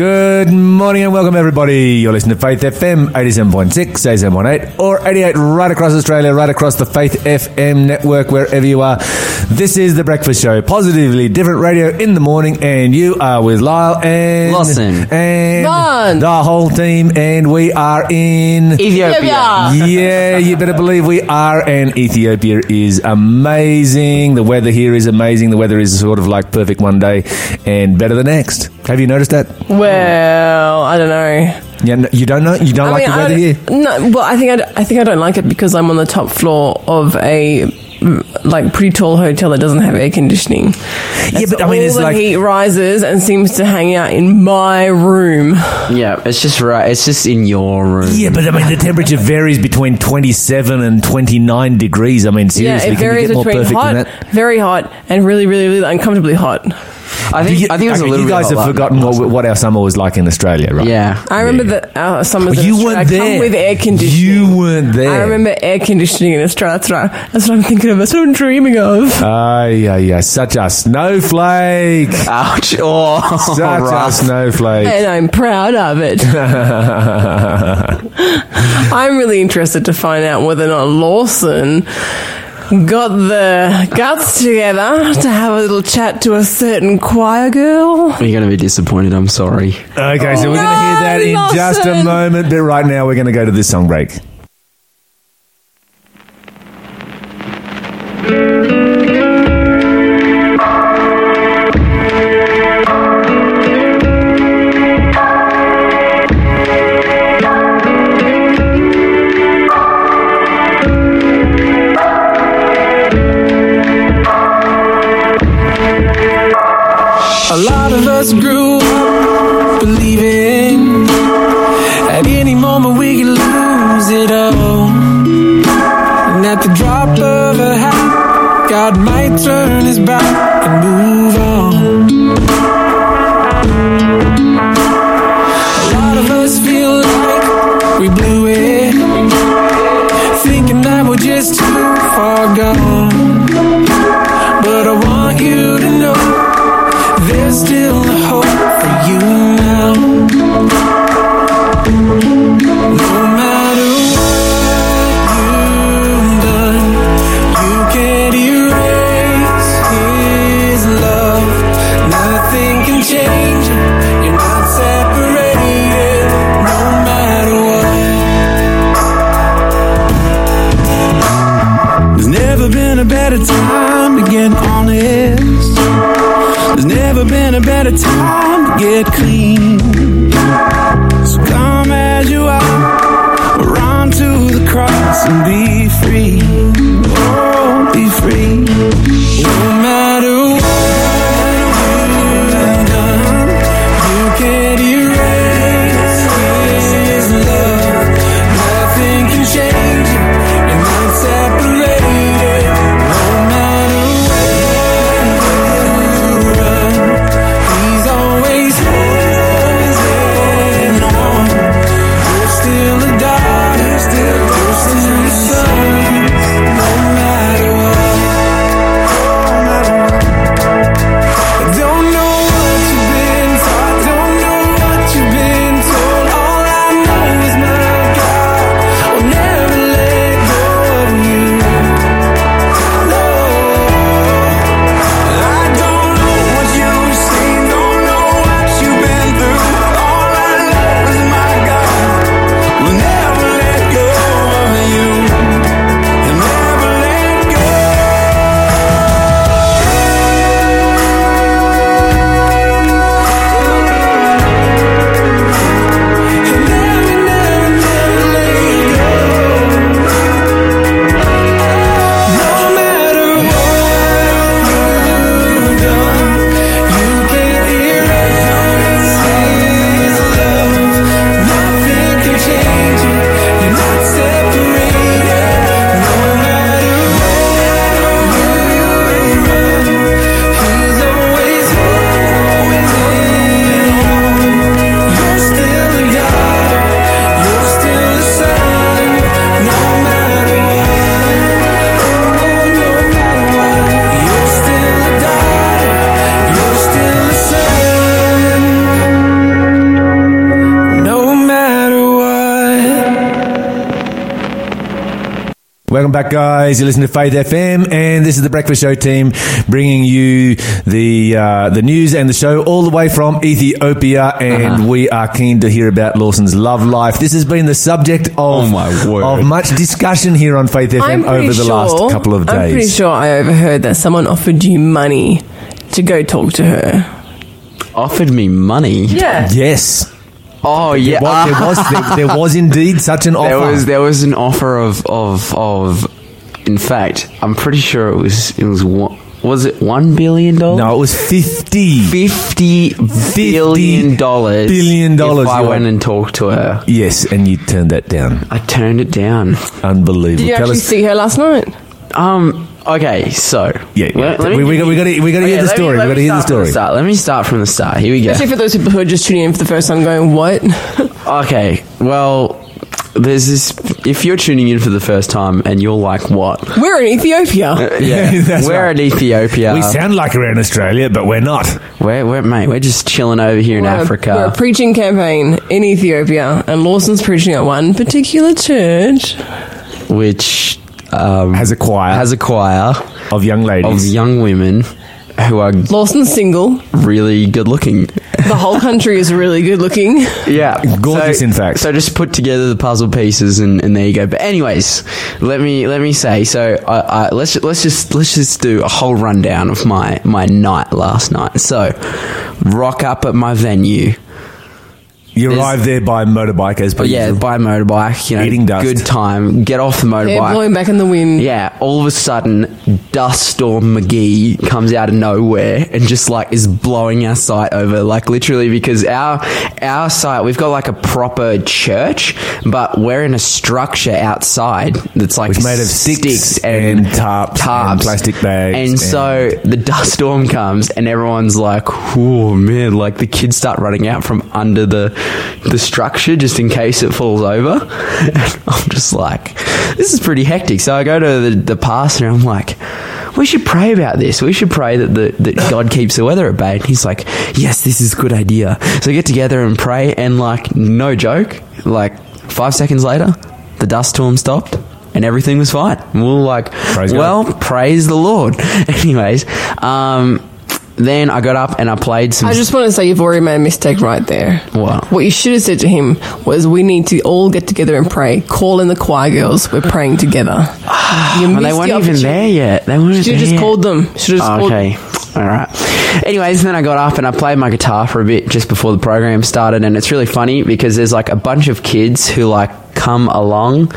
Good morning and welcome, everybody. You're listening to Faith FM 87.6, 87.8, or 88 right across Australia, right across the Faith FM network, wherever you are. This is The Breakfast Show, positively different radio in the morning, and you are with Lyle and Lawson. and Ron. the whole team, and we are in. Ethiopia. yeah, you better believe we are, and Ethiopia is amazing. The weather here is amazing. The weather is sort of like perfect one day and better the next. Have you noticed that? Well, I don't know. Yeah, no, you don't know. You don't I like mean, the I weather here. No, well, I think I, d- I think I don't like it because I'm on the top floor of a like pretty tall hotel that doesn't have air conditioning. Yeah, but I mean, all it's the like heat rises and seems to hang out in my room. Yeah, it's just right. It's just in your room. yeah, but I mean, the temperature varies between twenty-seven and twenty-nine degrees. I mean, seriously, yeah, it can you varies get more between perfect hot, than that? very hot, and really, really, really uncomfortably hot. I think. You- I think it was okay, a little. you guys bit have forgotten what, what our summer was like in Australia, right? Yeah. I remember that our summers. Well, in you Australia weren't there. Come with air conditioning. You weren't there. I remember air conditioning in Australia. That's right. That's what I'm thinking of. That's what I'm dreaming of. Ay, ay, ay, such a snowflake. Ouch! Oh, Such a snowflake. and I'm proud of it. I'm really interested to find out whether or not Lawson got the guts together to have a little chat to a certain choir girl. You're going to be disappointed. I'm sorry. Okay, so we're going to hear oh, that in No, just a Lawson. moment, but right now we're going to go to this song break. Welcome back, guys. You're listening to Faith FM, and this is the Breakfast Show team bringing you the uh, the news and the show all the way from Ethiopia. And Uh-huh. we are keen to hear about Lawson's love life. This has been the subject of, Oh, my word. of much discussion here on Faith FM over the sure, last couple of days. I'm pretty sure I overheard that someone offered you money to go talk to her. Offered me money. Yeah. Yes, Oh yeah. there was, there, was there, there was indeed such an offer. There was there was an offer of of of. In fact, I'm pretty sure it was it was one, was it one billion dollars? no, it was fifty. fifty billion dollars. billion dollars, If I went and talked to her, Yes, and you turned that down. I turned it down. Unbelievable. Did you Tell actually us- see her last night? Um. Okay. So Yeah, yeah. let- let We- we give got- we gotta- we gotta hear the let me- story. We me gotta hear the story. start. Let me start from the start. Here we go. Especially for those people who are just tuning in for the first time going, what? Okay. Well, there's this. If you're tuning in for the first time and you're like, "What?" We're in Ethiopia. Uh, yeah, That's we're right. in Ethiopia. we sound like we're in Australia, but we're not. we're, we're mate. We're just chilling over here in We're a- Africa. We're a preaching campaign in Ethiopia, and Lawson's preaching at one particular church. which um, Has a choir has a choir of young ladies of young women who are Lawson's single. really good looking. The whole country is really good looking. Yeah, Gorgeous, So- in fact. So just put together the puzzle pieces, and, and there you go. But anyways, let me let me say. So I, I, let's let's just let's just do a whole rundown of my my night last night. So rock up at my venue. You arrive there by motorbike as per But yeah, usual. by motorbike, you know, Eating dust. good time. Get off the Hair motorbike. blowing back in the wind. Yeah, all of a sudden, Dust Storm McGee comes out of nowhere and just like is blowing our site over, like literally because our our site we've got like a proper church, but we're in a structure outside that's like It's made of sticks and tarps and plastic bags And, and- so the dust storm comes and everyone's like, "Oh man!" Like the kids start running out from under the the structure just in case it falls over. And I'm just like, this is pretty hectic. So I go to the, the pastor and I'm like, we should pray about this. We should pray that the that God keeps the weather at bay. And he's like, yes, this is a good idea. So we get together and pray, and like, no joke, like five seconds later, the dust storm stopped. And everything was fine. And we we're like, Praise well, praise the Lord. Anyways, um, then I got up and I played some. I just want to say you've already made a mistake right there. What? What you should have said to him was, "We need to all get together and pray. Call in the choir girls. We're praying together." You Well, they weren't the even there yet. They weren't. Should there have just yet. called them. Should have just called. Okay. All right. Anyways, then I got up and I played my guitar for a bit just before the program started, and it's really funny because there's like a bunch of kids who like come along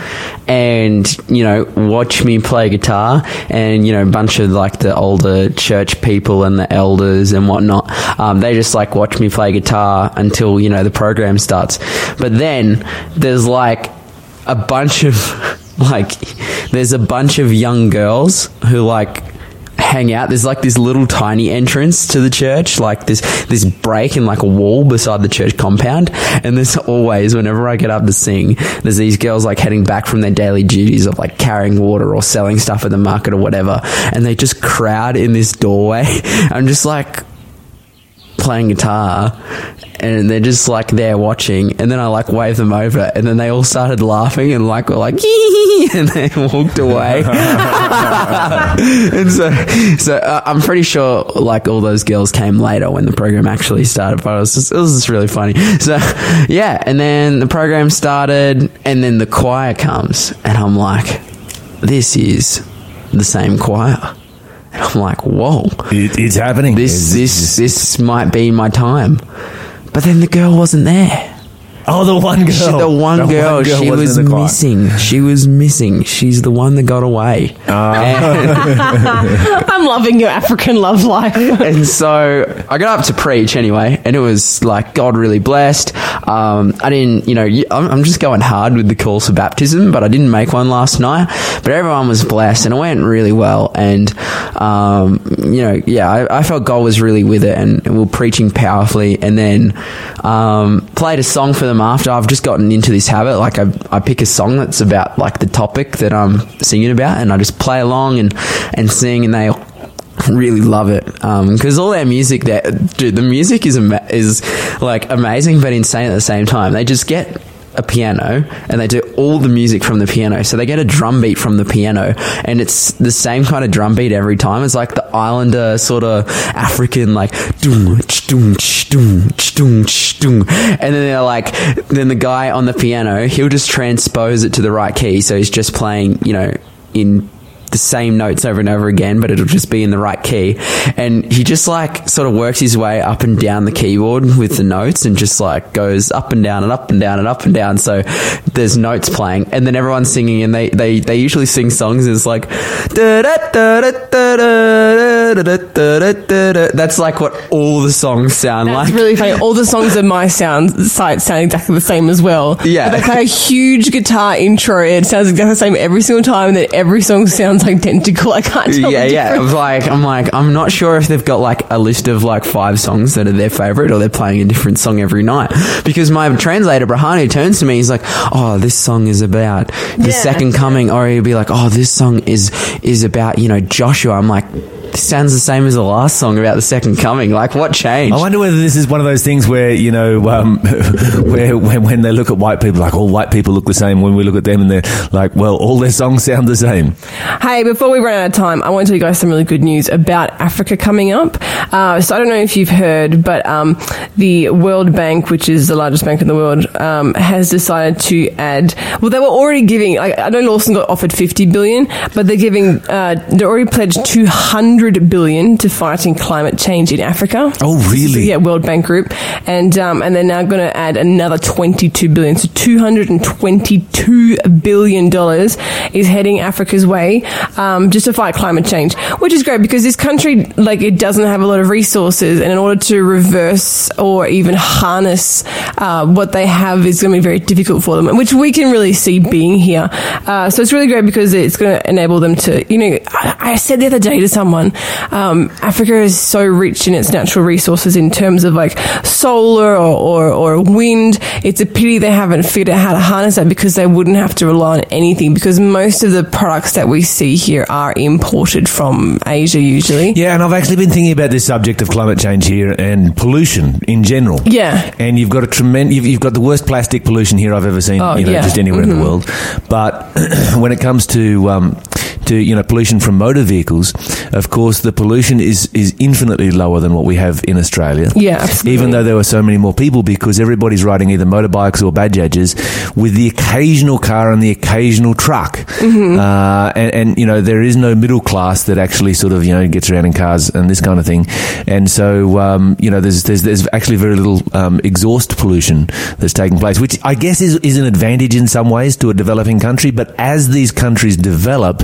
and you know watch me play guitar, and you know a bunch of like the older church people and the elders and whatnot. Um, they just like watch me play guitar until you know the program starts. But then there's like a bunch of like there's a bunch of young girls who like hang out. There's like this little tiny entrance to the church like this this break in like a wall beside the church compound. And there's always whenever i get up to sing there's these girls like heading back from their daily duties of like carrying water or selling stuff at the market or whatever. And they just crowd in this doorway. I'm just like playing guitar and they're just like there watching and then I like wave them over and then they all started laughing and like were like and they walked away. And so so uh, I'm pretty sure like all those girls came later when the program actually started but it was just, it was just really funny. So yeah and then the program started and then the choir comes and I'm like this is the same choir and I'm like whoa It, it's happening. this It's- this this might be my time. But then the girl wasn't there. Oh, the one girl. She, the one girl, she wasn't was in the choir. missing. She was missing. She's the one that got away. I'm loving your African love life. and so I got up to preach anyway, and it was like God really blessed. Um, I didn't, you know, I'm, I'm just going hard with the calls for baptism, but I didn't make one last night. But everyone was blessed, and it went really well. And um, you know, yeah, I, I felt God was really with it, and we were preaching powerfully. And then um, played a song for them after. I've just gotten into this habit. Like I, I pick a song that's about like the topic that I'm singing about, and I just play along and and sing, and they really love it um, because all their music that dude the music is ama- is like amazing but insane at the same time they just get a piano and they do all the music from the piano. So they get a drum beat from the piano and it's the same kind of drum beat every time. It's like the Islander sort of African like doom doom doom doom. and then they're like then the guy on the piano he'll just transpose it to the right key. So he's just playing you know in the same notes over and over again, but it'll just be in the right key. And he just like sort of works his way up and down the keyboard with the notes and just like goes up and down and up and down and up and down. So there's notes playing and then everyone's singing and they, they, they usually sing songs. and It's like, that's like what all the songs sound That's like. really funny. All the songs in my sound site sound exactly the same as well. Yeah. But they play a huge guitar intro. It sounds exactly the same every single time, and then every song sounds identical. I can't tell. yeah, the yeah. difference. Like, I'm like, I'm not sure if they've got like a list of like five songs that are their favorite, or they're playing a different song every night. Because my translator Brahani turns to me, he's like, "Oh, this song is about the Yeah. second coming," or he'll be like, "Oh, this song is is about you know Joshua." I'm like, "This sounds the same as the last song about the second coming. Like, what changed?" I wonder whether this is one of those things where you know, um, where when, when they look at white people, like all white people look the same. When we look at them, and they're like, well, all their songs sound the same. Hey, before we run out of time, I want to tell you guys some really good news about Africa coming up. Uh, so I don't know if you've heard, but um, the World Bank, which is the largest bank in the world, um, has decided to add. Well, they were already giving. Like, I know Lawson got offered fifty billion, but they're giving. Uh, they already pledged two hundred billion to fighting climate change in Africa. Oh, really? Yeah, World Bank Group, and um, and they're now going to add another twenty-two billion. So two hundred and twenty-two billion dollars is heading Africa's way um, just to fight climate change, which is great because this country, like, it doesn't have a lot of resources, and in order to reverse or even harness uh, what they have is going to be very difficult for them, which we can really see being here. Uh, so it's really great because it's going to enable them to, you know, I, I said the other day to someone, um, Africa is so rich in its natural resources in terms of like solar or, or, or wind. It's a pity they haven't figured out how to harness that because they wouldn't have to rely on anything because most of the products that we see here are imported from Asia usually. Yeah, and I've actually been thinking about this subject of climate change here and pollution in general. Yeah. and you've got a tremendous. You've, you've got the worst plastic pollution here I've ever seen. Oh, you know, yeah. just anywhere in the world. But when it comes to um, to you know pollution from motor vehicles, of course, the pollution is is infinitely lower than what we have in Australia. Yeah, absolutely. Even though there were so many more people, because everybody's riding either motorbikes or Bajajs, with the occasional car and the occasional truck. Mm-hmm. Uh, and, and you know there is no middle class that actually sort of you know gets around in cars and this kind of thing. And so um, you know there's there's there's actually very little um, exhaust pollution that's taking place, which I guess is is an advantage in some ways to a developing country. But as these countries develop,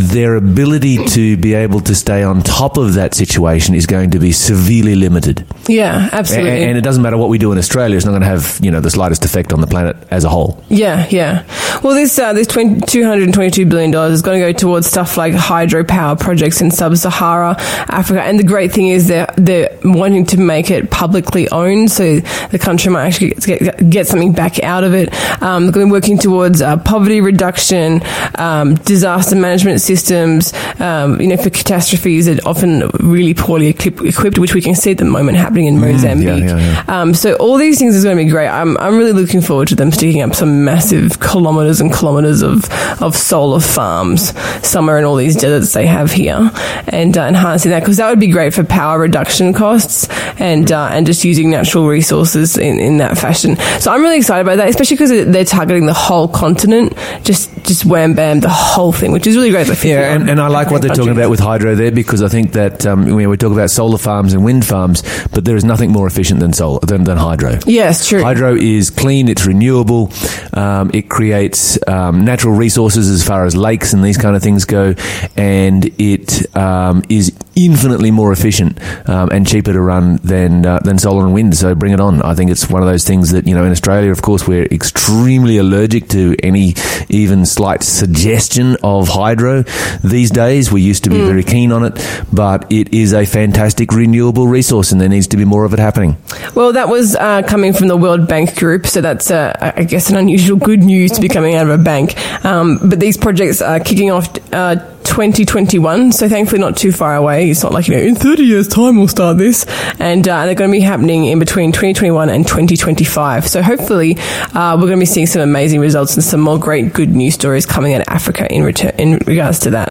their ability to be able to stay on top of that situation is going to be severely limited. Yeah, absolutely. And, it doesn't matter what we do in Australia; it's not going to have you know the slightest effect on the planet as a whole. Yeah, yeah. Well, this uh, this 222 billion dollars is going to go towards stuff like hydropower projects in sub-Sahara Africa. And the great thing is they're they're wanting to make it publicly owned, so the country might actually get get, get something back out of it. Um, they're going to be working towards uh, poverty reduction, um, disaster management systems. Um, you know, for catastrophes that often really poorly equip- equipped, which we can see at the moment happening in Mozambique. yeah, yeah. Um, so all these things is going to be great. I'm, I'm really looking forward to them sticking up some massive kilometers and kilometers of, of solar farms somewhere in all these deserts they have here and uh, enhancing that because that would be great for power reduction costs and uh, and just using natural resources in, in that fashion. So I'm really excited about that, especially because they're targeting the whole continent, just just wham bam the whole thing, which is really great. Like Yeah, and, and I like what they're talking about with hydro there because I think that um, we, we talk about solar farms and wind farms, but there is nothing more efficient than solar than, than hydro. Yes, true. Hydro is clean, it's renewable, um, it creates um, natural resources as far as lakes and these kind of things go, and it um, is infinitely more efficient um, and cheaper to run than uh, than solar and wind. So bring it on. I think it's one of those things that you know in Australia, of course, we're extremely allergic to any even slight suggestion of hydro these days. We used to be very keen on it, but it is a fantastic renewable resource, and there needs to be more of it happening. Well, that was uh, coming from the World Bank Group, so that's, uh, I guess, an unusual good news to be coming out of a bank. Um, but these projects are kicking off uh, 2021. So thankfully not too far away. It's not like, you know, in 30 years time we'll start this. And uh, they're going to be happening in between 2021 and 2025. So hopefully uh, we're going to be seeing some amazing results and some more great good news stories coming out of Africa in, return, in regards to that.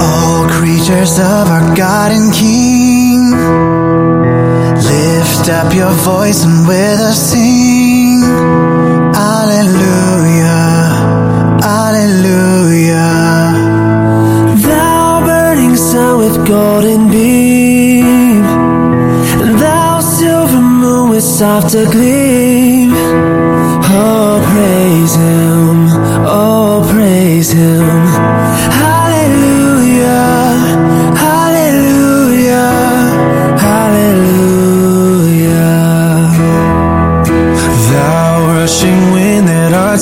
All creatures of our God and King, lift up your voice and with us sing. Alleluia. Thou burning sun with golden beam, thou silver moon with softer gleam. Oh, praise Him! Oh, praise Him!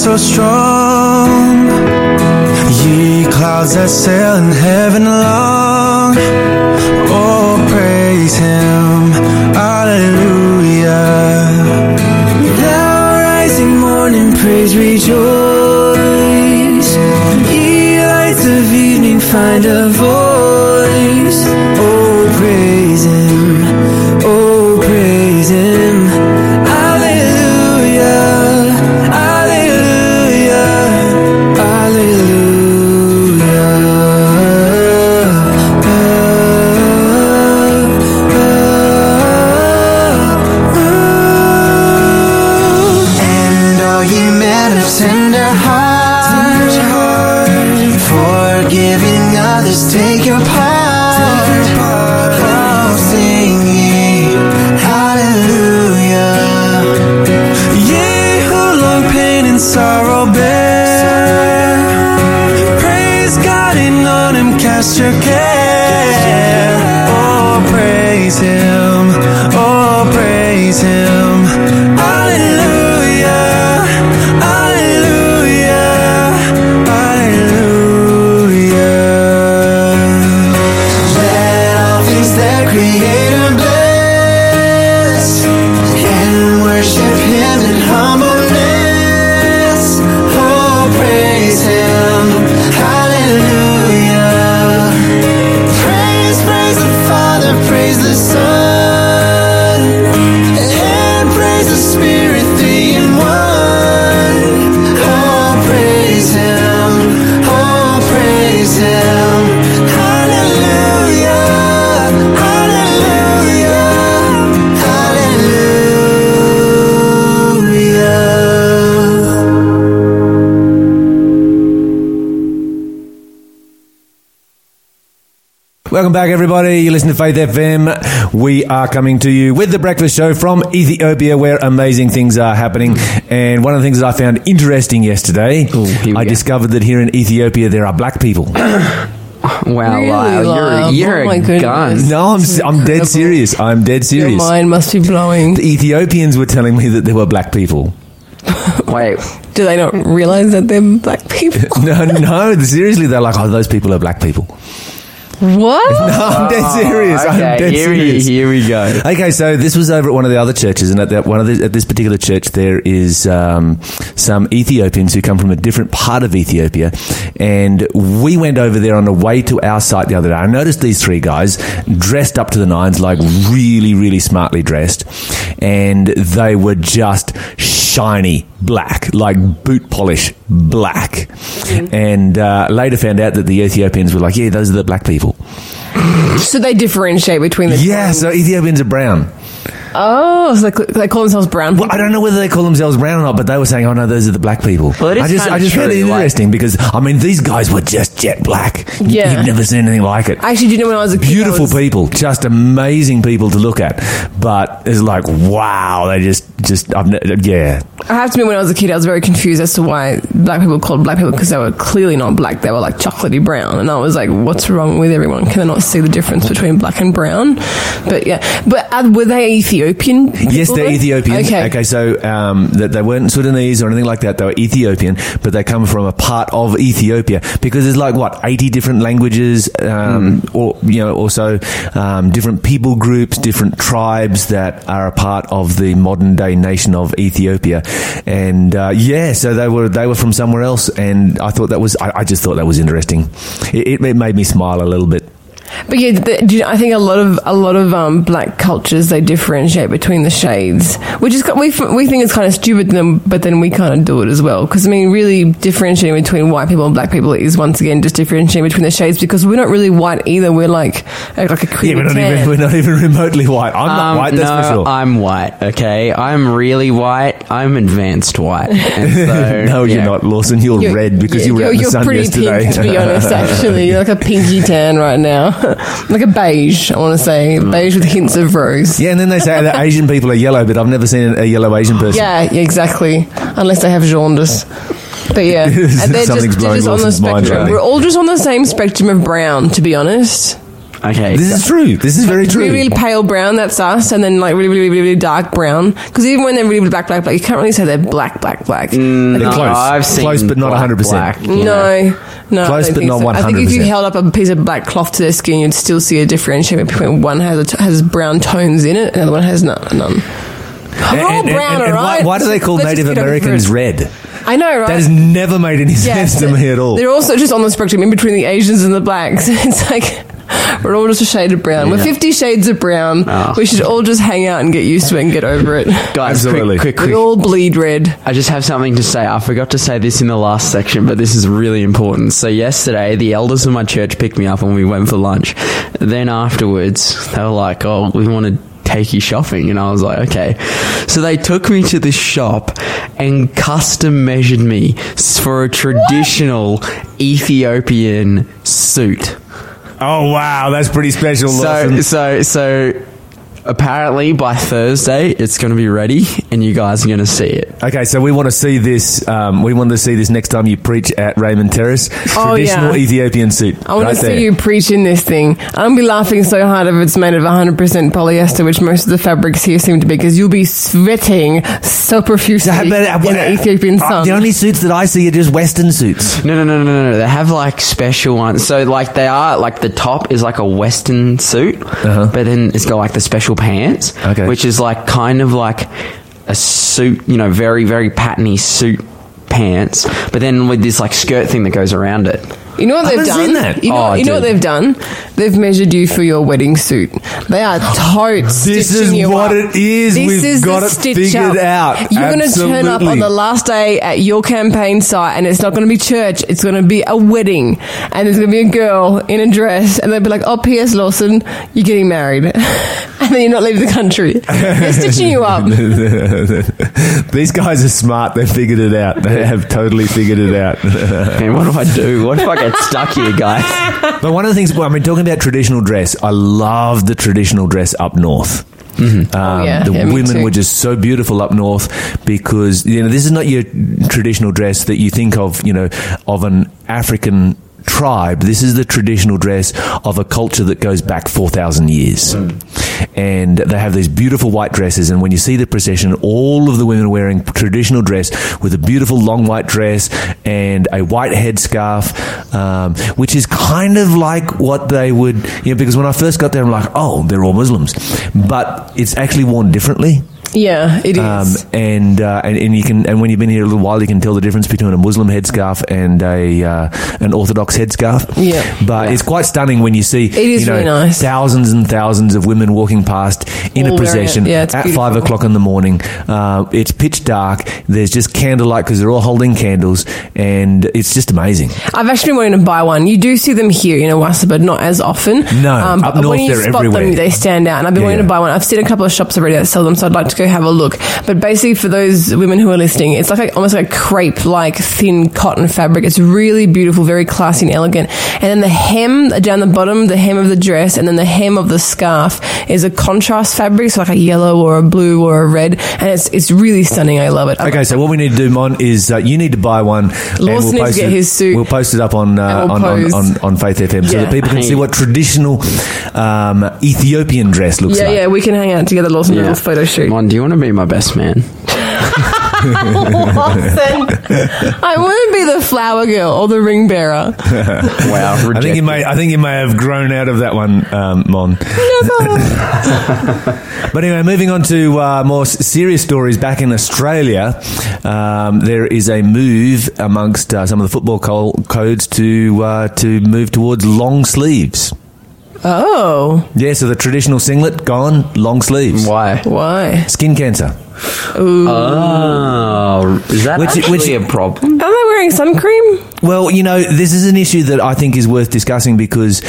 So strong. Ye clouds that sail in heaven along. Oh, praise him. Back, everybody. You listen to Faith FM. We are coming to you with the breakfast show from Ethiopia, where amazing things are happening. And one of the things that I found interesting yesterday, here we I go. discovered that here in Ethiopia there are black people. Wow, Really, wow. You're, oh you're Oh a goodness. gun. No, I'm s- I'm dead serious. I'm dead Your serious. mind must be blowing. The Ethiopians were telling me that there were black people. Wait, Do they not realize that they're black people? No, no, seriously, they're like, oh, those people are black people. What? I'm dead serious. I'm okay, dead here, we, serious. here we go. Okay, so this was over at one of the other churches, and at that one of the, at this particular church, there is um, some Ethiopians who come from a different part of Ethiopia, and we went over there on the way to our site the other day. I noticed these three guys dressed up to the nines, like really, really smartly dressed, and they were just shiny black, like boot polish black. And uh, later found out that the Ethiopians were like, "Yeah, those are the black people." So they differentiate between the Yeah, so Ethiopians are brown. Oh, so they, they call themselves brown Well, I don't know whether they call themselves brown or not, but they were saying, "Oh no, those are the black people." Well, it is I just, kinda I just found it true, like- interesting because I mean, these guys were just jet black. Yeah. you've never seen anything like it. Actually, do you know when I was a kid? I Beautiful was- people, just amazing people to look at. But it's like, wow, they just, just, I've, ne- yeah, I have to admit, when I was a kid, I was very confused as to why black people were called black people because they were clearly not black. They were like chocolatey brown, and I was like, "What's wrong with everyone? Can they not see the difference between black and brown?" But yeah, but uh, were they Ethiopian? Ethiopian? Yes, they're? Ethiopian. Okay. Okay, so um, that they weren't Sudanese or anything like that. They were Ethiopian, but they come from a part of Ethiopia because there's like what eighty different languages, um, Hmm. or you know, also um, different people groups, different tribes that are a part of the modern day nation of Ethiopia. And uh, yeah, so they were they were from somewhere else, and I thought that was I, I just thought that was interesting. It, it made me smile a little bit. But yeah, the, do you- I think a lot of a lot of um, black cultures they differentiate between the shades, which is we we think it's kind of stupid, then, but then we kind of do it as well. Because I mean, really differentiating between white people and black people is once again just differentiating between the shades because we're not really white either. We're like uh, like a creamy Yeah, we're not even we're not even remotely white. I'm not Um, white. That's no, for sure. I'm white. Okay, I'm really white. I'm advanced white. And so, no, you're not, Lawson. You're, You're- red because yeah, you were you're, out in the you're sun pretty yesterday. pink, to be honest. Actually, you're like a pinky tan right now, like a beige. I want to say beige with hints of rose. yeah, and then they say that Asian people are yellow, but I've never seen a yellow Asian person. Yeah, yeah, exactly. Unless they have jaundice. But yeah, and they're just, Something's they're blowing just on the mind spectrum. We're all just on the same spectrum of brown, to be honest. Okay, This is true. This is very true. Really, really pale brown, that's us, and then like really, really, really, really dark brown. Because even when they're really, really black, black, black, you can't really say they're black, black, black. Mm, they're close. I've seen Close, but not black, 100%. black, you know. No, no, I Close, don't but think not so. I think if you 100%. held up a piece of black cloth to their skin, you'd still see a differentiation between one has a t- has brown tones in it, and the other one has none. none. And- We're all and- brown, and- and alright? why, why do they call Let's just Native get over Americans red? I know, right? That has never made any Yeah, sense to me at all. They're also just on the spectrum in between the Asians and the blacks. It's like we're all just a shade of brown. We're fifty shades of brown. Oh. We should all just hang out and get used to it and get over it. guys, Absolutely. quick, quick, We all bleed red. I just have something to say. I forgot to say this in the last section, but this is really important. So yesterday, the elders of my church picked me up and we went for lunch. Then afterwards, they were like, "Oh, we want to take you shopping," and I was like, "Okay." So they took me to the shop and custom measured me for a traditional Ethiopian suit. oh wow, that's pretty special, So, Lawson. so, so. Apparently, by Thursday, it's going to be ready, and you guys are going to see it. Okay, so we want to see this. Um, we want to see this next time you preach at Raymond Terrace. Oh, Traditional yeah. Ethiopian suit. I want right to see there. you preaching in this thing. I'm gonna be laughing so hard if it's made of 100% polyester, which most of the fabrics here seem to be, because you'll be sweating so profusely Yeah, but, uh, in the Ethiopian uh, sun. The only suits that I see are just Western suits. No, no, no, no, no, no. They have like special ones. So like they are like the top is like a Western suit, Uh-huh. but then it's got like the special pants, Okay. which is like kind of like a suit, you know, very very patterny suit pants, but then with this like skirt thing that goes around it. You know what they've done? that. You know, Oh, you know what they've done? They've measured you for your wedding suit. They are totes. This is you what up. it is. This We've is got the it stitch figured up. out. You're going to turn up on the last day at your campaign site, and it's not going to be church. It's going to be a wedding, and there's going to be a girl in a dress, and they'll be like, "Oh, P.S. Lawson, you're getting married," and then you're not leaving the country. They're stitching you up. These guys are smart. They've figured it out. They have totally figured it out. Man, what do I do? What if I get stuck here, guys? but one of the things, well, I mean, talking about traditional dress, I love the traditional dress up north. Um, Oh, yeah. the Yeah, women were just so beautiful up north because you know this is not your traditional dress that you think of you know of an African tribe this is the traditional dress of a culture that goes back 4000 years. And they have these beautiful white dresses and when you see the procession all of the women are wearing traditional dress with a beautiful long white dress and a white headscarf um, which is kind of like what they would you know because when I first got there I'm like oh they're all Muslims. But it's actually worn differently Yeah, it is. um, and, uh, and and you can and when you've been here a little while, you can tell the difference between a Muslim headscarf and a uh, an Orthodox headscarf. Yeah. but it's quite stunning when you see It is you know, really nice. thousands and thousands of women walking past in All a procession it. Yeah, at beautiful. five o'clock in the morning. Uh, it's pitch dark. There's just candlelight because they're all holding candles, and it's just amazing. I've actually been wanting to buy one. You do see them here in Awassa, but not as often. Um, No, up but north when you they're spot everywhere. them, they stand out. And I've been Yeah, wanting to buy one. I've seen a couple of shops already that sell them, so I'd like to to go have a look. But basically, for those women who are listening, it's like a, almost like a crepe, like thin cotton fabric. It's really beautiful, very classy and elegant. And then the hem down the bottom, the hem of the dress, and then the hem of the scarf is a contrast fabric, so like a yellow or a blue or a red, and it's it's really stunning. I love it. Okay, so what we need to do, Mon, is uh, you need to buy one. and needs to get it, his suit. We'll post it up on uh, on, we'll on, pose. on on Faith FM so Yeah. that people can see what traditional um, Ethiopian dress looks Yeah, like. yeah, yeah, we can hang out together, Lawson, yeah. Yeah. a photo shoot. Mon, do you want to be my best man? Lawson, I want to be the flower girl or the ring bearer. Wow, I think you may. I think you may have grown out of that one, um, Mon. But anyway, moving on to uh, more serious stories. Back in Australia, um, there is a move amongst uh, some of the football co- codes to uh, to move towards long sleeves. Oh, Yeah, so the traditional singlet gone, long sleeves. Why? why? Skin cancer. Oh, is that Which- actually which- a problem? Aren't they wearing sun cream? Well, you know, this is an issue that I think is worth discussing because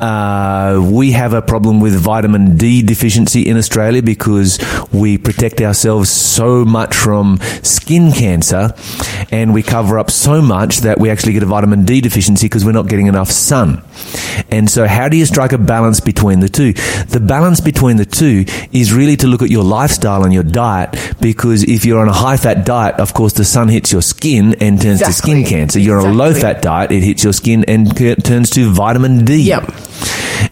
uh, we have a problem with vitamin D deficiency in Australia because we protect ourselves so much from skin cancer and we cover up so much that we actually get a vitamin D deficiency because we're not getting enough sun. And so, how do you strike a balance between the two? The balance between the two is really to look at your lifestyle and your diet because if you're on a high fat diet, of course, the sun hits your skin and turns to skin cancer. You're on a low fat diet, it hits your skin and turns to vitamin D. Yep.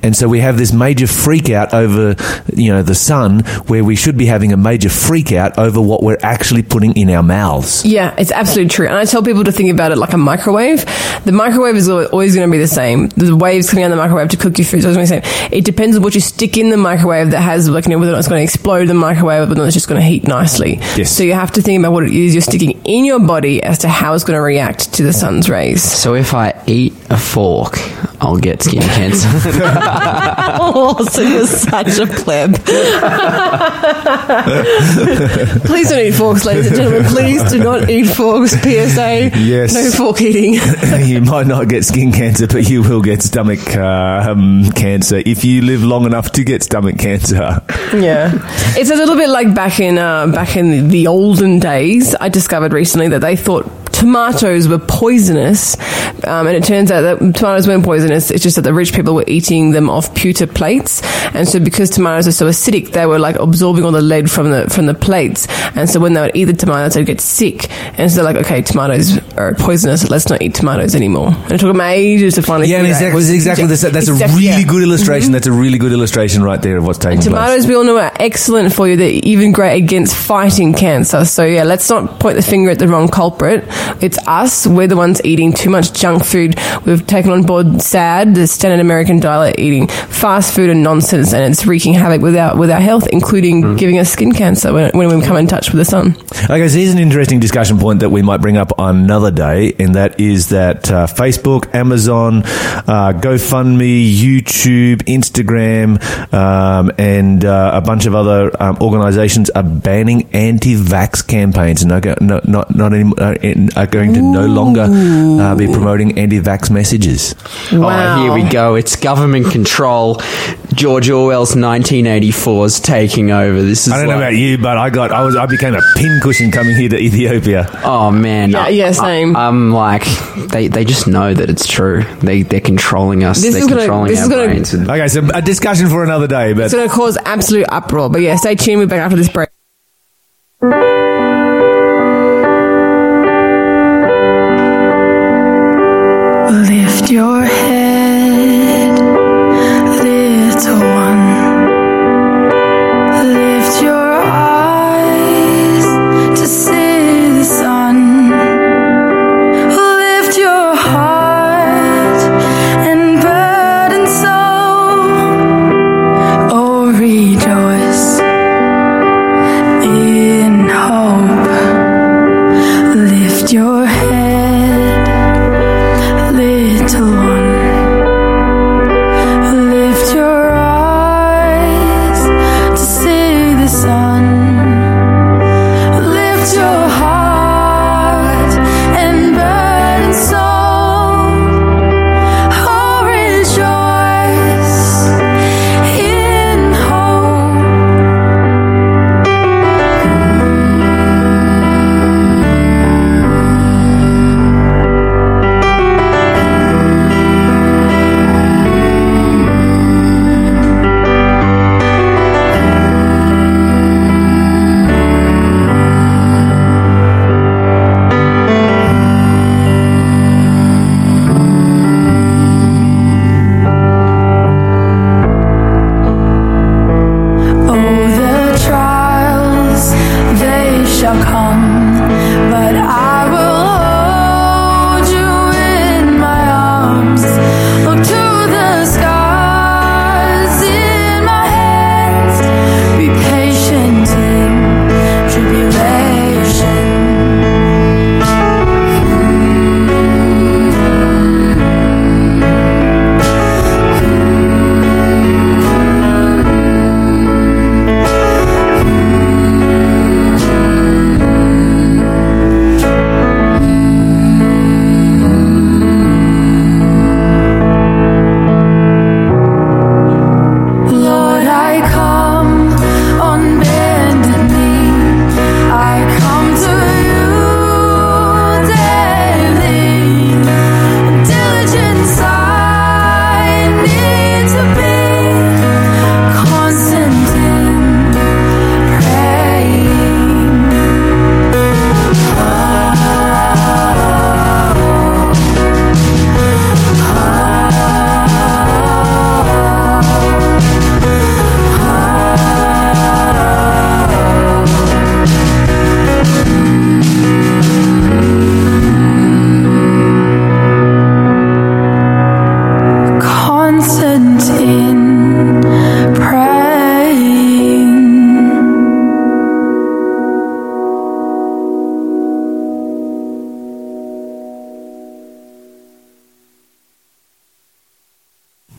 And so we have this major freak out over, you know, the sun where we should be having a major freak out over what we're actually putting in our mouths. Yeah, it's absolutely true. And I tell people to think about it like a microwave. The microwave is always going to be the same. The waves coming out of the microwave to cook your food is always going to be the same. It depends on what you stick in the microwave that has, like, you know, whether or not it's going to explode the microwave or whether or not it's just going to heat nicely. Yes. So you have to think about what it is you're sticking in your body as to how it's going to react to the sun's rays. So if I eat a fork, I'll get skin cancer. oh, so you're such a pleb. Please don't eat forks, ladies and gentlemen. Please do not eat forks. PSA. Yes. No fork eating. you might not get skin cancer, but you will get stomach uh, um, cancer if you live long enough to get stomach cancer. Yeah, it's a little bit like back in uh, back in the olden days. I discovered recently that they thought tomatoes were poisonous, um, and it turns out that tomatoes weren't poisonous. It's just that the rich people were eating them off pewter plates, and so because tomatoes are so acidic, they were like absorbing all the lead from the from the plates, and so when they would eat the tomatoes, they'd get sick. And so they're like, okay, tomatoes are poisonous. Let's not eat tomatoes anymore. And it took them ages to finally. Yeah, figure out- exactly, exactly the, that's a really yeah. Mm-hmm. good illustration. That's a really good illustration right there of what's taking place. Tomatoes, we all know, are excellent for you. They're even great against fighting cancer. So, yeah, let's not point the finger at the wrong culprit. It's us. We're the ones eating too much junk food. We've taken on board SAD, the standard American diet, eating fast food and nonsense, and it's wreaking havoc with our, with our health, including giving us skin cancer when, when we come in touch with the sun. Okay, so here's an interesting discussion point that we might bring up on another day, and that is that uh, Facebook, Amazon, uh, GoFundMe, YouTube, Instagram, um, and uh, a bunch of other um, organizations are banning anti-vax campaigns and are, go- no, not, not any, uh, are going to no longer uh, be promoting anti-vax messages. Wow. Oh, here we go. It's government control. George Orwell's 1984 is taking over. This is I don't know about you, but I got I was I became a pincushion coming here to Ethiopia. Oh man, Yeah, yeah, same. I, am like, they, they just know that it's true. They they're controlling us. This they're is gonna- controlling this our is gonna- brains. Okay, so a discussion for another day, but It's going to cause absolute uproar. But, yeah, stay tuned. We'll be back after this break. Lift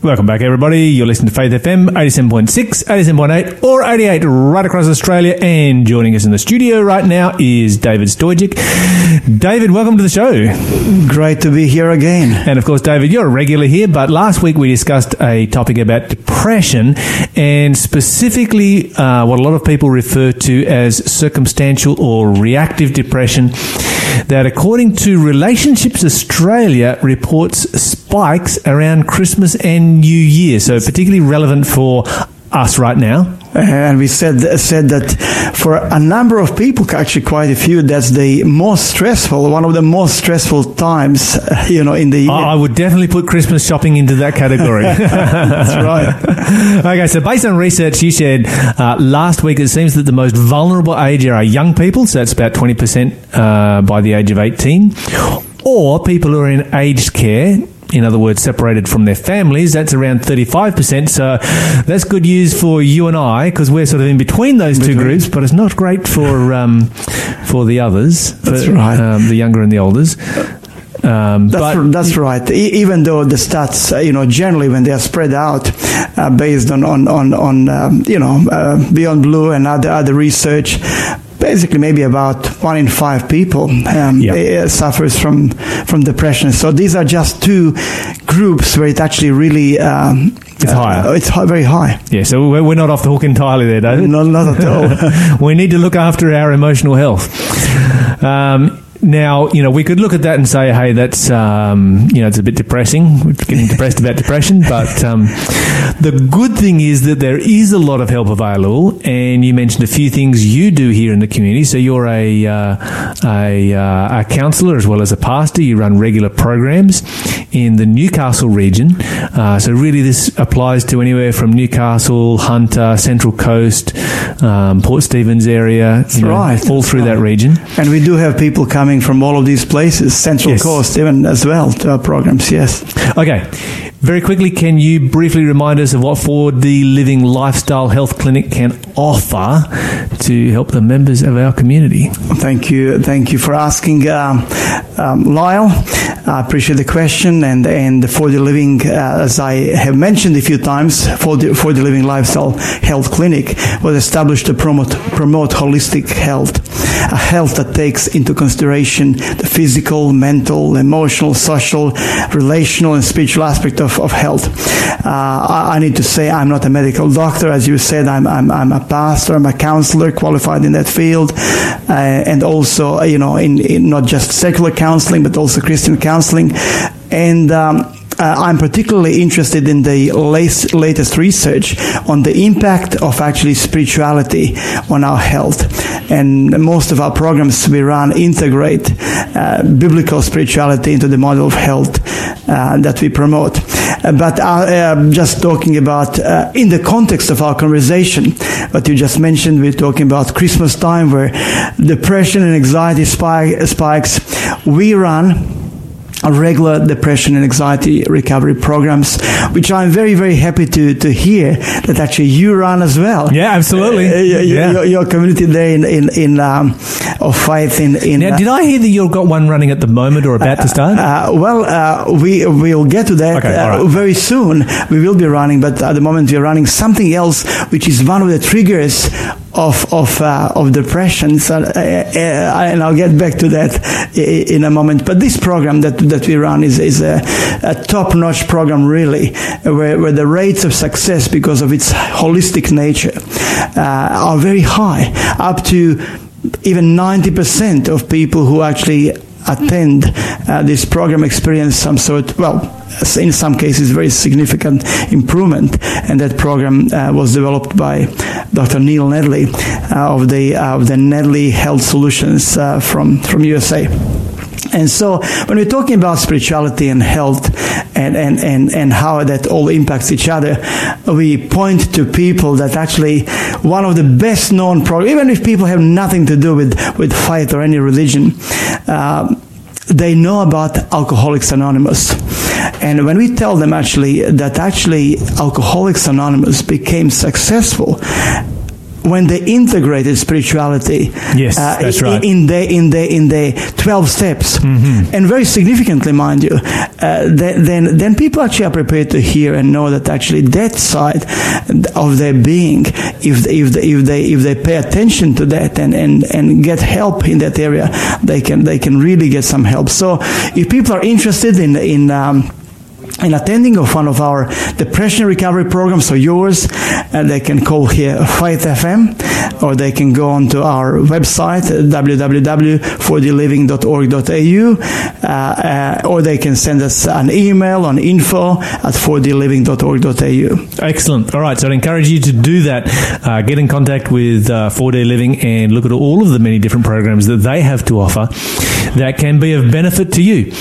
Welcome back, everybody. You're listening to Faith FM 87.6, 87.8, or 88 right across Australia. And joining us in the studio right now is David Stojic. David, welcome to the show. Great to be here again. And of course, David, you're a regular here, but last week we discussed a topic about depression and specifically uh, what a lot of people refer to as circumstantial or reactive depression. That, according to Relationships Australia, reports spikes around Christmas and New Year. So, particularly relevant for us right now. And we said said that for a number of people, actually quite a few, that's the most stressful, one of the most stressful times, you know, in the year. I I would definitely put Christmas shopping into that category. That's right. okay, so based on research you shared uh, last week, it seems that the most vulnerable age are young people, so that's about 20% uh, by the age of 18, or people who are in aged care. In other words, separated from their families, that's around 35%. So that's good news for you and I because we're sort of in between those two groups, but it's not great for um, for the others, That's right. um, the younger and the olders. Um, That's, but that's right. E- even though the stats, uh, you know, generally when they are spread out, uh, based on on on, on um, you know uh, Beyond Blue and other other research, basically maybe about one in five people um, uh, suffers from from depression. So these are just two groups where it actually really um, It's higher. uh, it's hi- very high. Yeah, so we're, we're not off the hook entirely there, David. Not, not at all. we need to look after our emotional health. Um, now, you know, we could look at that and say, hey, that's, um, you know, it's a bit depressing. We're getting depressed about depression. But um, the good thing is that there is a lot of help available. And you mentioned a few things you do here in the community. So you're a, uh, a, uh, a counsellor as well as a pastor. You run regular programs in the Newcastle region. Uh, so really, this applies to anywhere from Newcastle, Hunter, Central Coast, um, Port Stephens area. you know, right. All through that region. And we do have people coming from all of these places, Central Yes. Coast even as well, to our programs. Yes. Okay. Very quickly, can you briefly remind us of what 4D Living Lifestyle Health Clinic can offer to help the members of our community? Thank you, thank you for asking, um, um, Lyle. I appreciate the question, and and 4D Living, uh, as I have mentioned a few times, 4D Living lifestyle health clinic was established to promote promote holistic health, a health that takes into consideration the physical, mental, emotional, social, relational, and spiritual aspect of of health. Uh, I, I need to say I'm not a medical doctor, as you said. I'm I'm, I'm a pastor. I'm a counselor qualified in that field, uh, and also you know in, in not just secular counseling but also Christian counseling, and. Um, uh, I'm particularly interested in the latest, research on the impact of actually spirituality on our health. And most of our programs we run integrate uh, biblical spirituality into the model of health uh, that we promote. Uh, but uh, uh, just talking about in the context of our conversation, what you just mentioned, we're talking about Christmas time where depression and anxiety spike, spikes. We run regular depression and anxiety recovery programs, which I'm very, very happy to, to hear that actually you run as well. Yeah, absolutely. Uh, your, Yeah. your, your community there in, in, in um, of faith in, in Now, did I hear that you've got one running at the moment or about to start? uh, well, uh, we will get to that Okay, uh, right. very soon. We will be running, but at the moment we are running something else, which is one of the triggers of of uh, of depression. So, uh, uh, and I'll get back to that in a moment. But this program that that we run is is a, a top notch program, really, where where the rates of success because of its holistic nature uh, are very high, up to even 90% of people who actually attend uh, this program experience some sort, well, in some cases, very significant improvement. And that program uh, was developed by Dr. Neil Nedley uh, of the of the Nedley Health Solutions uh, from from USA. And so, when we're talking about spirituality and health and, and, and, and how that all impacts each other, we point to people that actually one of the best known programs, even if people have nothing to do with, with faith or any religion, um, they know about Alcoholics Anonymous. And when we tell them actually that actually Alcoholics Anonymous became successful when they integrated spirituality. Yes, that's in- right. In the in the in the twelve steps, Mm-hmm. and very significantly, mind you, uh, then then people actually are prepared to hear and know that actually that side of their being, if if they, if they if they pay attention to that and and and get help in that area, they can they can really get some help. So if people are interested in in um, in attending of one of our depression recovery programs, so yours, uh, they can call here Faith FM, or they can go onto our website uh, www.4dliving.org.au, uh, uh, or they can send us an email on info at 4dliving.org.au. Excellent. All right, so I'd encourage you to do that. Uh, get in contact with uh, 4D Living and look at all of the many different programs that they have to offer that can be of benefit to you.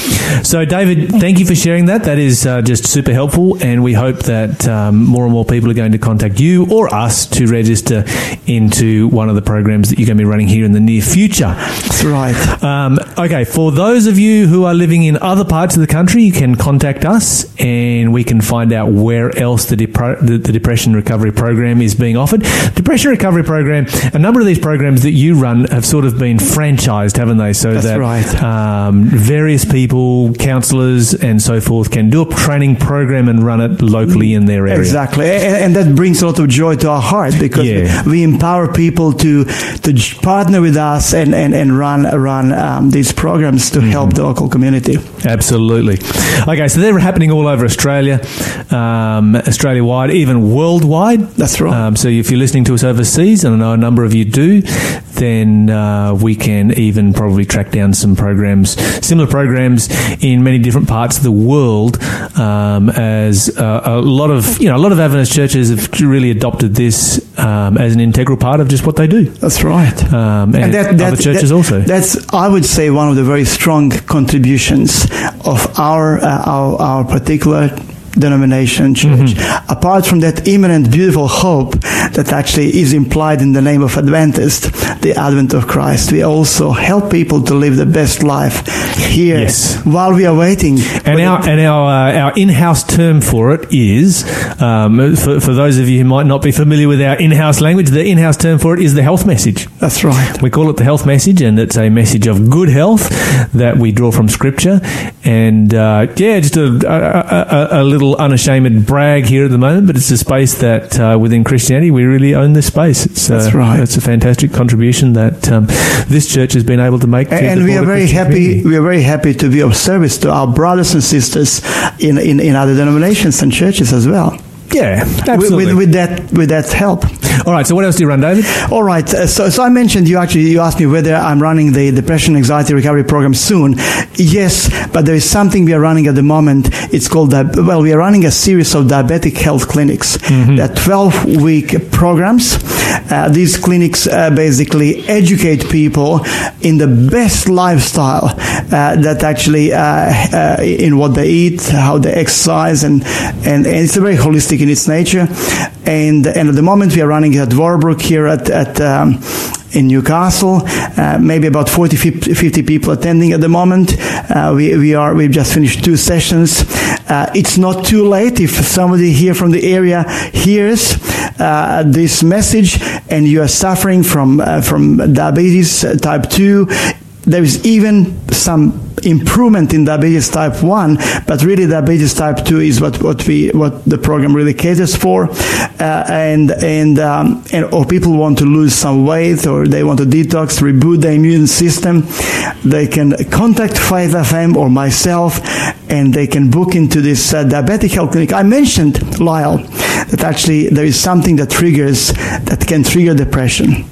So, David, thank you for sharing that. That is uh, just super helpful, and we hope that um, more and more people are going to contact you or us to register into one of the programs that you're going to be running here in the near future. That's right. Um, okay, for those of you who are living in other parts of the country, you can contact us and we can find out where else the, the, the Depression Recovery Program is being offered. Depression Recovery Program, a number of these programs that you run have sort of been franchised, haven't they? So That's that right. Um, various people, counsellors, and so forth can do a training program and run it locally in their area. Exactly, and, and that brings a lot of joy to our heart because Yeah. we empower people to to partner with us and and, and run run um, these programs Mm-hmm. to help the local community. Absolutely. Okay, so they're happening all over Australia, um, Australia wide, even worldwide. That's right. Um, so if you're listening to us overseas, and I know a number of you do, then uh, we can even probably track down some programs, similar programs in many different parts of the world. Um, as uh, a lot of you know, a lot of Adventist churches have really adopted this um, as an integral part of just what they do. That's right. Um, and, other churches that- also. That's, I would say, one of the very strong contributions of our uh, our, our particular denomination church. Mm-hmm. Apart from that imminent, beautiful hope that actually is implied in the name of Adventist, the Advent of Christ, we also help people to live the best life here Yes. while we are waiting. And our and our uh, our in-house term for it is um, for, for those of you who might not be familiar with our in-house language, the in-house term for it is the health message. That's right. We call it the health message, and it's a message of good health that we draw from Scripture. And uh, yeah, just a, a, a, a little unashamed brag here at the moment, but it's a space that uh, within Christianity we really own this space. It's, uh, That's right. It's a fantastic contribution that um, this church has been able to make. to and we are very Christian happy. community. We are very happy to be of service to our brothers and sisters in in, in other denominations and churches as well. Yeah, With, absolutely. with, with that with that help. All right. So what else do you run, David? All right. Uh, so, so I mentioned you actually you asked me whether I'm running the depression anxiety recovery program soon. Yes, but there is something we are running at the moment. It's called well, we are running a series of diabetic health clinics. They're 12 week programs. Uh, these clinics uh, basically educate people in the best lifestyle uh, that actually uh, uh, in what they eat, how they exercise, and, and and it's a very holistic in its nature. And and at the moment we are running at Warabrook here at at. Um, in Newcastle, uh, maybe about 40, 50, 50 people attending at the moment. Uh, we, we are, we've just finished two sessions. Uh, it's not too late if somebody here from the area hears uh, this message and you are suffering from, uh, from diabetes type 2. There is even some improvement in diabetes type 1, but really diabetes type 2 is what, what we what the program really caters for. Uh, and and um, and or people want to lose some weight or they want to detox, reboot the immune system, they can contact Faith FM or myself and they can book into this uh, diabetic health clinic. I mentioned Lyle that actually there is something that triggers that can trigger depression.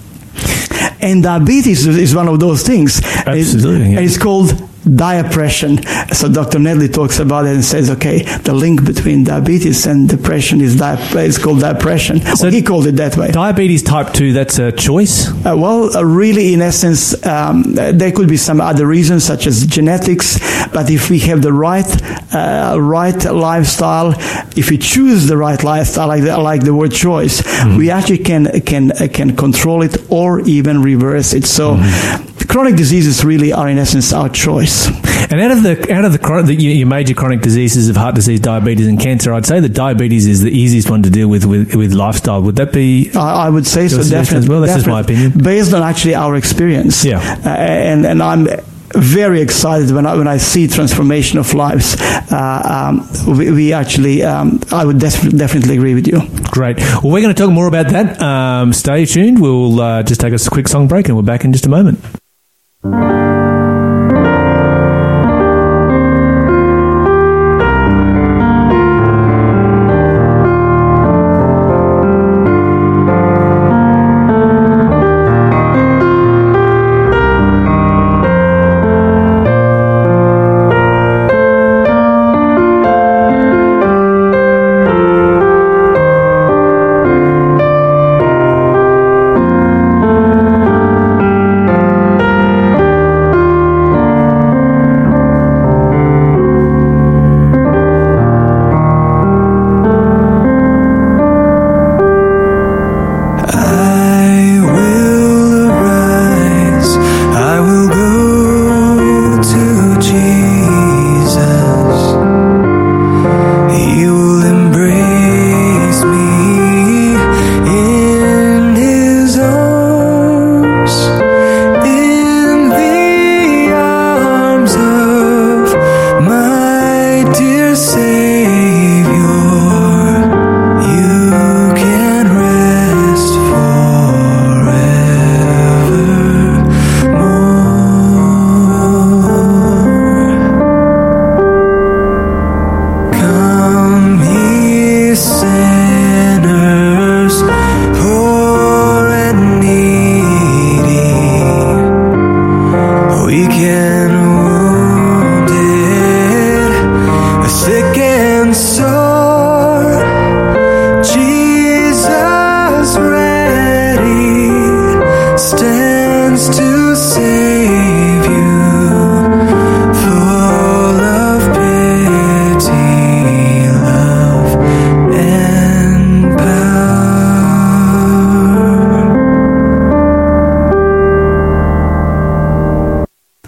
And diabetes is one of those things. Absolutely, And yeah. it's called diapression. So Dr. Nedley talks about it and says, okay, the link between diabetes and depression is, di- is called diapression. So Well, he called it that way. Diabetes type 2, that's a choice. Uh, well, uh, really, in essence, um, there could be some other reasons, such as genetics. But if we have the right, uh, right lifestyle, if we choose the right lifestyle, I like the, I like the word choice, we actually can can can control it or even reverse it. So. Chronic diseases really are in essence our choice. And out of the out of the, the your major chronic diseases of heart disease, diabetes, and cancer, I'd say that diabetes is the easiest one to deal with with, with lifestyle. Would that be? I, I would say so, definitely. as well? That's just my opinion. Based on actually our experience. Yeah. Uh, and, and I'm very excited when I, when I see transformation of lives. Uh, um, we, we actually, um, I would def- definitely agree with you. Great. Well, we're going to talk more about that. Um, stay tuned. We'll uh, just take us a quick song break, and we're back in just a moment. I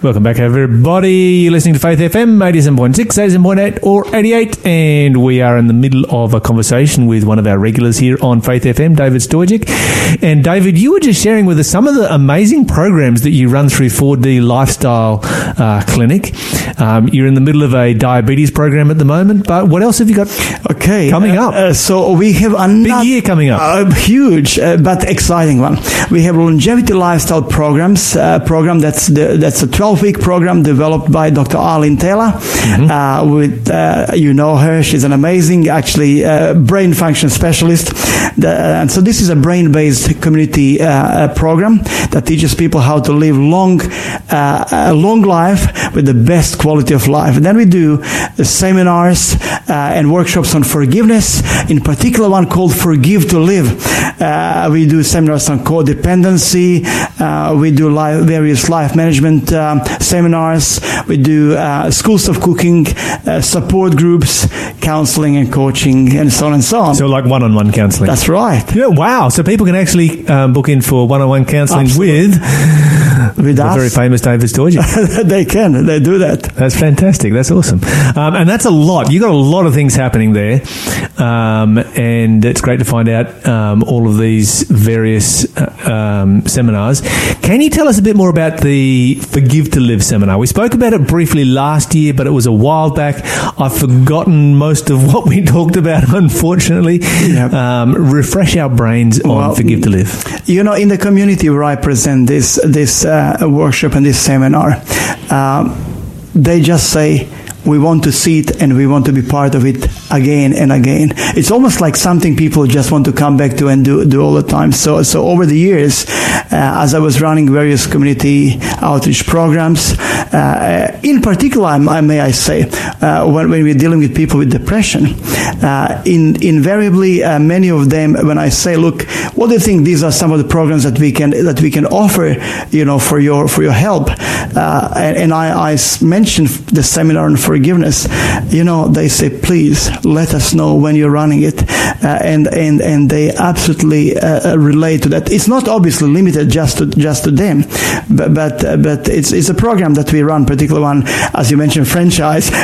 Welcome back, everybody. You're listening to Faith FM, 87.6, 87.8, or 88, and we are in the middle of a conversation with one of our regulars here on Faith FM, David Stojic. And David, you were just sharing with us some of the amazing programs that you run through 4D Lifestyle uh, Clinic. Um, you're in the middle of a diabetes program at the moment, but what else have you got Okay. coming uh, up? uh, so we have another Big year coming up. A huge uh, but exciting one. We have longevity lifestyle programs. Uh, program that's the, that's a 12 week program developed by Dr. Arlene Taylor. Mm-hmm. Uh, with uh, you know her, she's an amazing actually uh, brain function specialist. The, and so this is a brain based community uh, uh, program that teaches people how to live long, uh, a long life with the best quality of life. And then we do uh, seminars uh, and workshops on forgiveness, in particular one called Forgive to Live. Uh, we do seminars on codependency. Uh, we do life, various life management um, seminars. We do uh, schools of cooking, uh, support groups, counseling and coaching, and so on and so on. So, like one on one counseling. That's right. yeah, wow. So, people can actually um, book in for one on one counseling with With the us, very famous David Stojic. they can. They do that. That's fantastic. That's awesome. Um, and that's a lot. You've got a lot of things happening there. Um, and it's great to find out um, all of these various uh, um, seminars. Can you tell us a bit more about the Forgive to Live seminar? We spoke about it briefly last year, but it was a while back. I've forgotten most of what we talked about, unfortunately. Yep. Um, refresh our brains on Well, Forgive to Live. You know, in the community where I present this this uh, workshop and this seminar, um, they just say we want to see it and we want to be part of it again and again. It's almost like something people just want to come back to and do do all the time. So so over the years, uh, as I was running various community outreach programs, uh, in particular, I, may I say, uh, when, when we're dealing with people with depression, uh, in, invariably uh, many of them, when I say, look, what do you think? These are some of the programs that we can that we can offer, you know, for your for your help. Uh, and, and I, I mentioned the seminar on forgiveness. You know, they say, please let us know when you're running it, uh, and and and they absolutely uh, uh, relate to that. It's not obviously limited just to just to them. But but, uh, but it's it's a program that we run, particular one as you mentioned, franchise.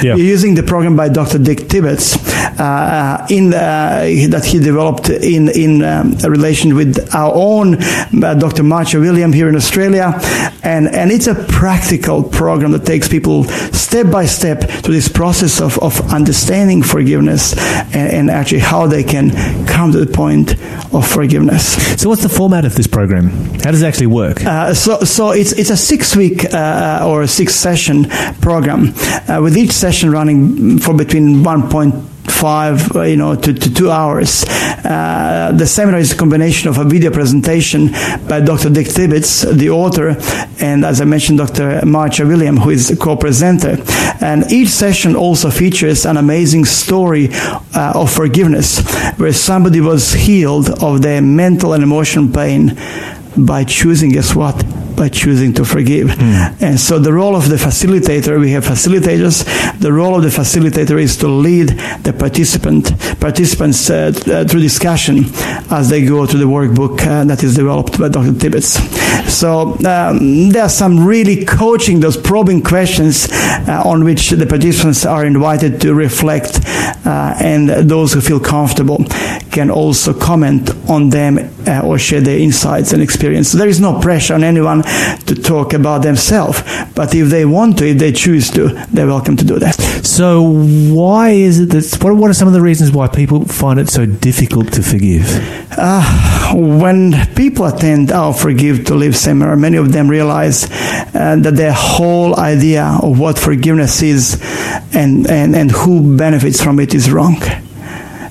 Yeah. We're using the program by Dr. Dick Tibbits uh, in uh, that he developed in in um, relation with our own uh, Dr. Marcia William here in Australia, and and it's a practical program that takes people step by step to this process of, of understanding forgiveness and, and actually how they can come to the point of forgiveness. So, what's the format of this program? How does it actually work? Uh, so, so it's it's a six week uh, or a six session program, uh, with each session running for between one point five, uh, you know, to, to two hours. Uh, the seminar is a combination of a video presentation by Dr. Dick Tibbits, the author, and as I mentioned, Dr. Marcia William, who is a co-presenter. And each session also features an amazing story uh, of forgiveness, where somebody was healed of their mental and emotional pain by choosing, guess what? By choosing to forgive. And so the role of the facilitator, we have facilitators. The role of the facilitator is to lead the participant participants uh, uh, through discussion as they go through the workbook uh, that is developed by Dr. Tibbits. So um, there are some really coaching, those probing questions uh, on which the participants are invited to reflect, uh, and those who feel comfortable can also comment on them uh, or share their insights and experience. So there is no pressure on anyone to talk about themselves, but if they want to, if they choose to, they're welcome to do that. So, why is it that? What, what are some of the reasons why people find it so difficult to forgive? Uh, when people attend our Forgive to Live seminar, many of them realize uh, that their whole idea of what forgiveness is and, and, and who benefits from it is wrong.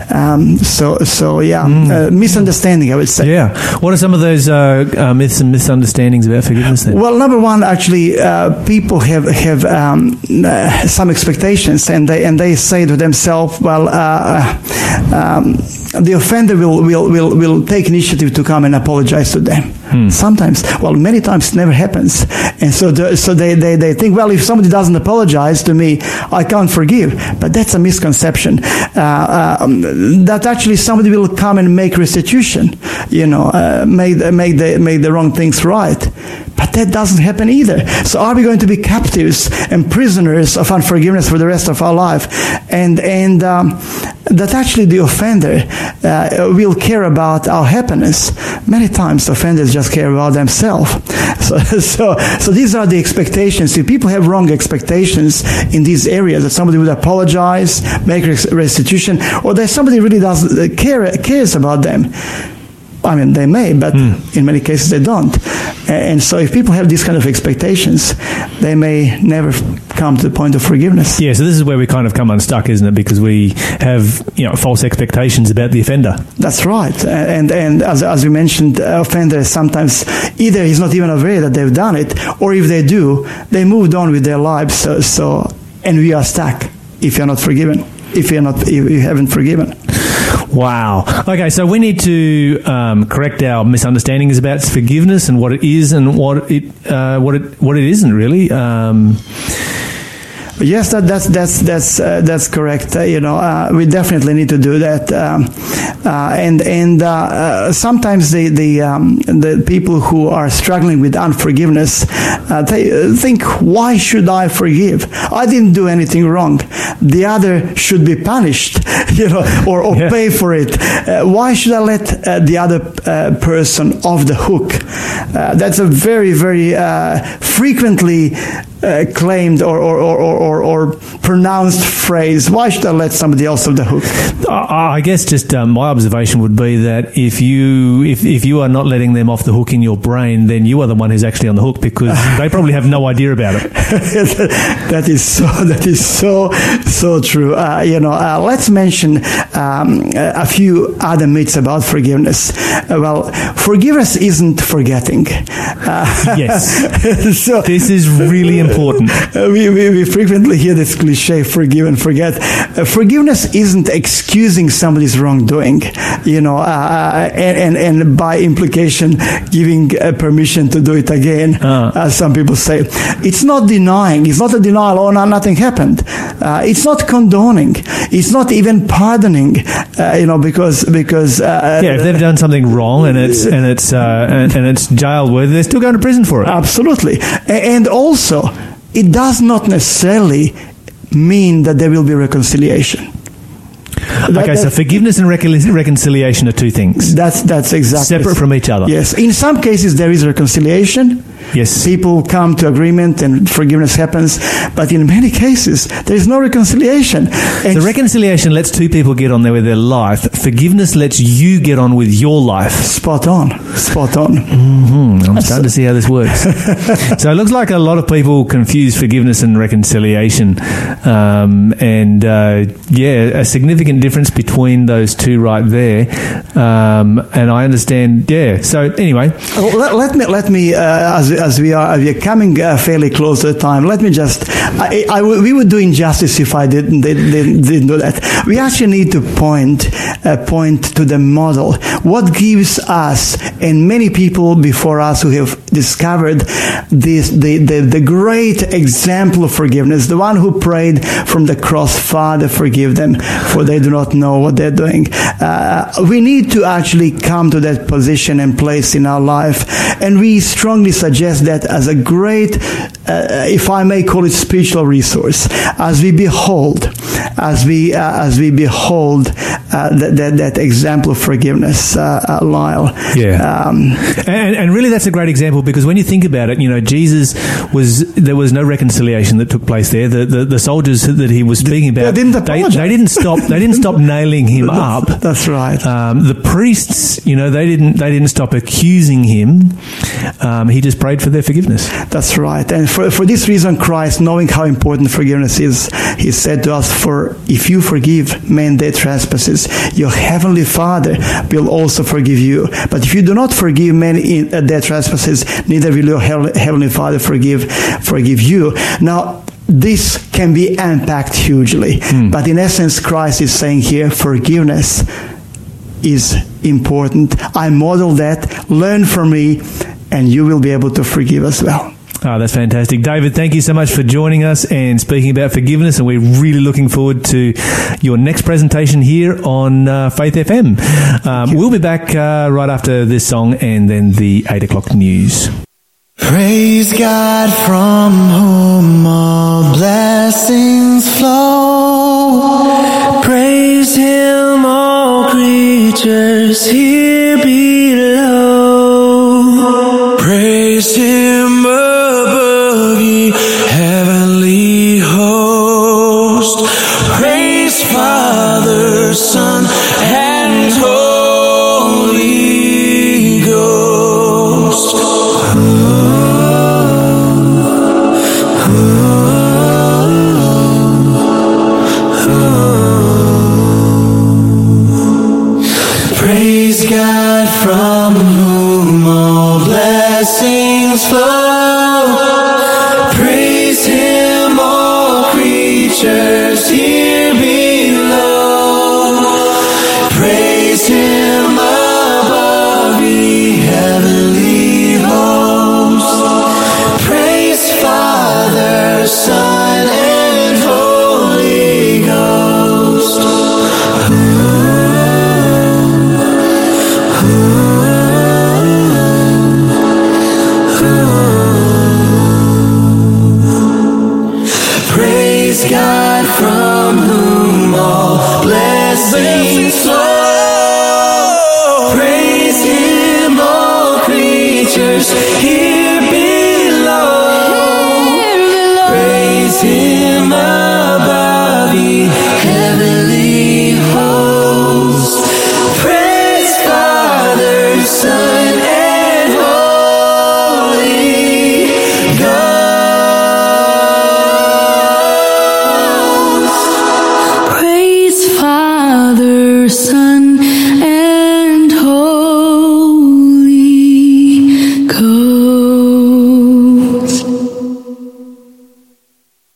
Um, so, so yeah, uh, misunderstanding, I would say. Yeah. What are some of those uh, uh, myths and misunderstandings about forgiveness? Then? Well, number one, actually, uh, people have have um, uh, some expectations, and they and they say to themselves, "Well, uh, um, the offender will, will will will take initiative to come and apologize to them." Sometimes, well, many times, it never happens, and so the, so they, they they think, "Well, if somebody doesn't apologize to me, I can't forgive." But that's a misconception. Uh, um, that actually somebody will come and make restitution, you know, uh, make make the make the wrong things right. But that doesn't happen either. So are we going to be captives and prisoners of unforgiveness for the rest of our life? And and um, that actually the offender uh, will care about our happiness. Many times offenders just care about themselves. So, so so these are the expectations. If people have wrong expectations in these areas, that somebody would apologize, make restitution, or that somebody really doesn't uh, care cares about them. I mean, they may, but hmm. in many cases they don't. And so, if people have these kind of expectations, they may never come to the point of forgiveness. Yeah, so this is where we kind of come unstuck, isn't it? Because we have you know false expectations about the offender. That's right. And and as, as we mentioned, uh, offenders sometimes either he's not even aware that they've done it, or if they do, they moved on with their lives. So, so and we are stuck if you're not forgiven. If you're not, if you haven't forgiven. Wow. Okay, so we need to um, correct our misunderstandings about forgiveness and what it is and what it uh, what it what it isn't really. Um, Yes, that, that's that's that's uh, that's correct. Uh, you know, uh, we definitely need to do that. Um, uh, and and uh, uh, sometimes the the um, the people who are struggling with unforgiveness, uh, they think, why should I forgive? I didn't do anything wrong. The other should be punished, you know, or, or Yeah. pay for it. Uh, why should I let uh, the other uh, person off the hook? Uh, that's a very very uh, frequently uh, claimed or or, or, or, or pronounced phrase. Why should I let somebody else off the hook? I I guess just um, my observation would be that if you if, if you are not letting them off the hook in your brain, then you are the one who's actually on the hook because they probably have no idea about it. that is so. That is so so true. Uh, you know, uh, let's mention um, a few other myths about forgiveness. Uh, well, forgiveness isn't forgetting. Uh, Yes. so This is really important. Uh, we, we, we frequently hear this cliche forgive and forget uh, forgiveness isn't excusing somebody's wrongdoing you know uh, and, and, and by implication giving uh, permission to do it again Uh. as some people say it's not denying it's not a denial oh no, nothing happened uh, it's not condoning it's not even pardoning uh, you know because because uh, Yeah, if they've done something wrong and it's and it's uh, and, and it's jail worthy, they're still going to prison for it. Absolutely. And also, it does not necessarily mean that there will be reconciliation. That- okay, so forgiveness and recon- reconciliation are two things. that's that's exactly Separate from each other. Yes, in some cases there is reconciliation. Yes. people come to agreement and forgiveness happens, but in many cases there is no reconciliation. And The reconciliation lets two people get on there with their life. Forgiveness lets you get on with your life. spot on, spot on. Hmm, I'm starting to see how this works. so it looks like a lot of people confuse forgiveness and reconciliation, um, and uh, yeah, a significant difference between those two right there. Um, and I understand. Yeah. So anyway, Let, let me let me uh, as as we are we are coming uh, fairly close to the time. Let me just I, I we would do injustice if I didn't didn't, didn't, didn't do that. We actually need to point uh, point to the model. What gives us and many people before us who have discovered this the the, the great example of forgiveness, the one who prayed from the cross, Father, forgive them, for they do not know what they're doing. Uh, we need to actually come to that position and place in our life, and we strongly suggest that as a great, uh, if I may call it, spiritual resource, as we behold, as we uh, as we behold uh, that, that that example of forgiveness, uh, uh, Lyle. Yeah. Um, And, and really, that's a great example because when you think about it, you know, Jesus was there was no reconciliation that took place there. The the, the soldiers that he was speaking about, They didn't they, they didn't stop. They didn't stop nailing him up. That's right. Um, the priests, you know, they didn't they didn't stop accusing him. Um, he just prayed for their forgiveness. That's right. And for, for this reason, Christ, knowing how important forgiveness is, he said to us, For if you forgive men their trespasses, your heavenly Father will also forgive you. But if you do not forgive men in, uh, their trespasses, neither will your heav- heavenly Father forgive, forgive you. Now, this can be unpacked hugely. But in essence, Christ is saying here, forgiveness is important. I model that. Learn from me, and you will be able to forgive as well. Oh, that's fantastic. David, thank you so much for joining us and speaking about forgiveness. And we're really looking forward to your next presentation here on uh, Faith FM. Um, we'll be back uh, right after this song and then the 8 o'clock news. Praise God from whom all blessings flow. Praise Him, all creatures here below. Praise Father, Son,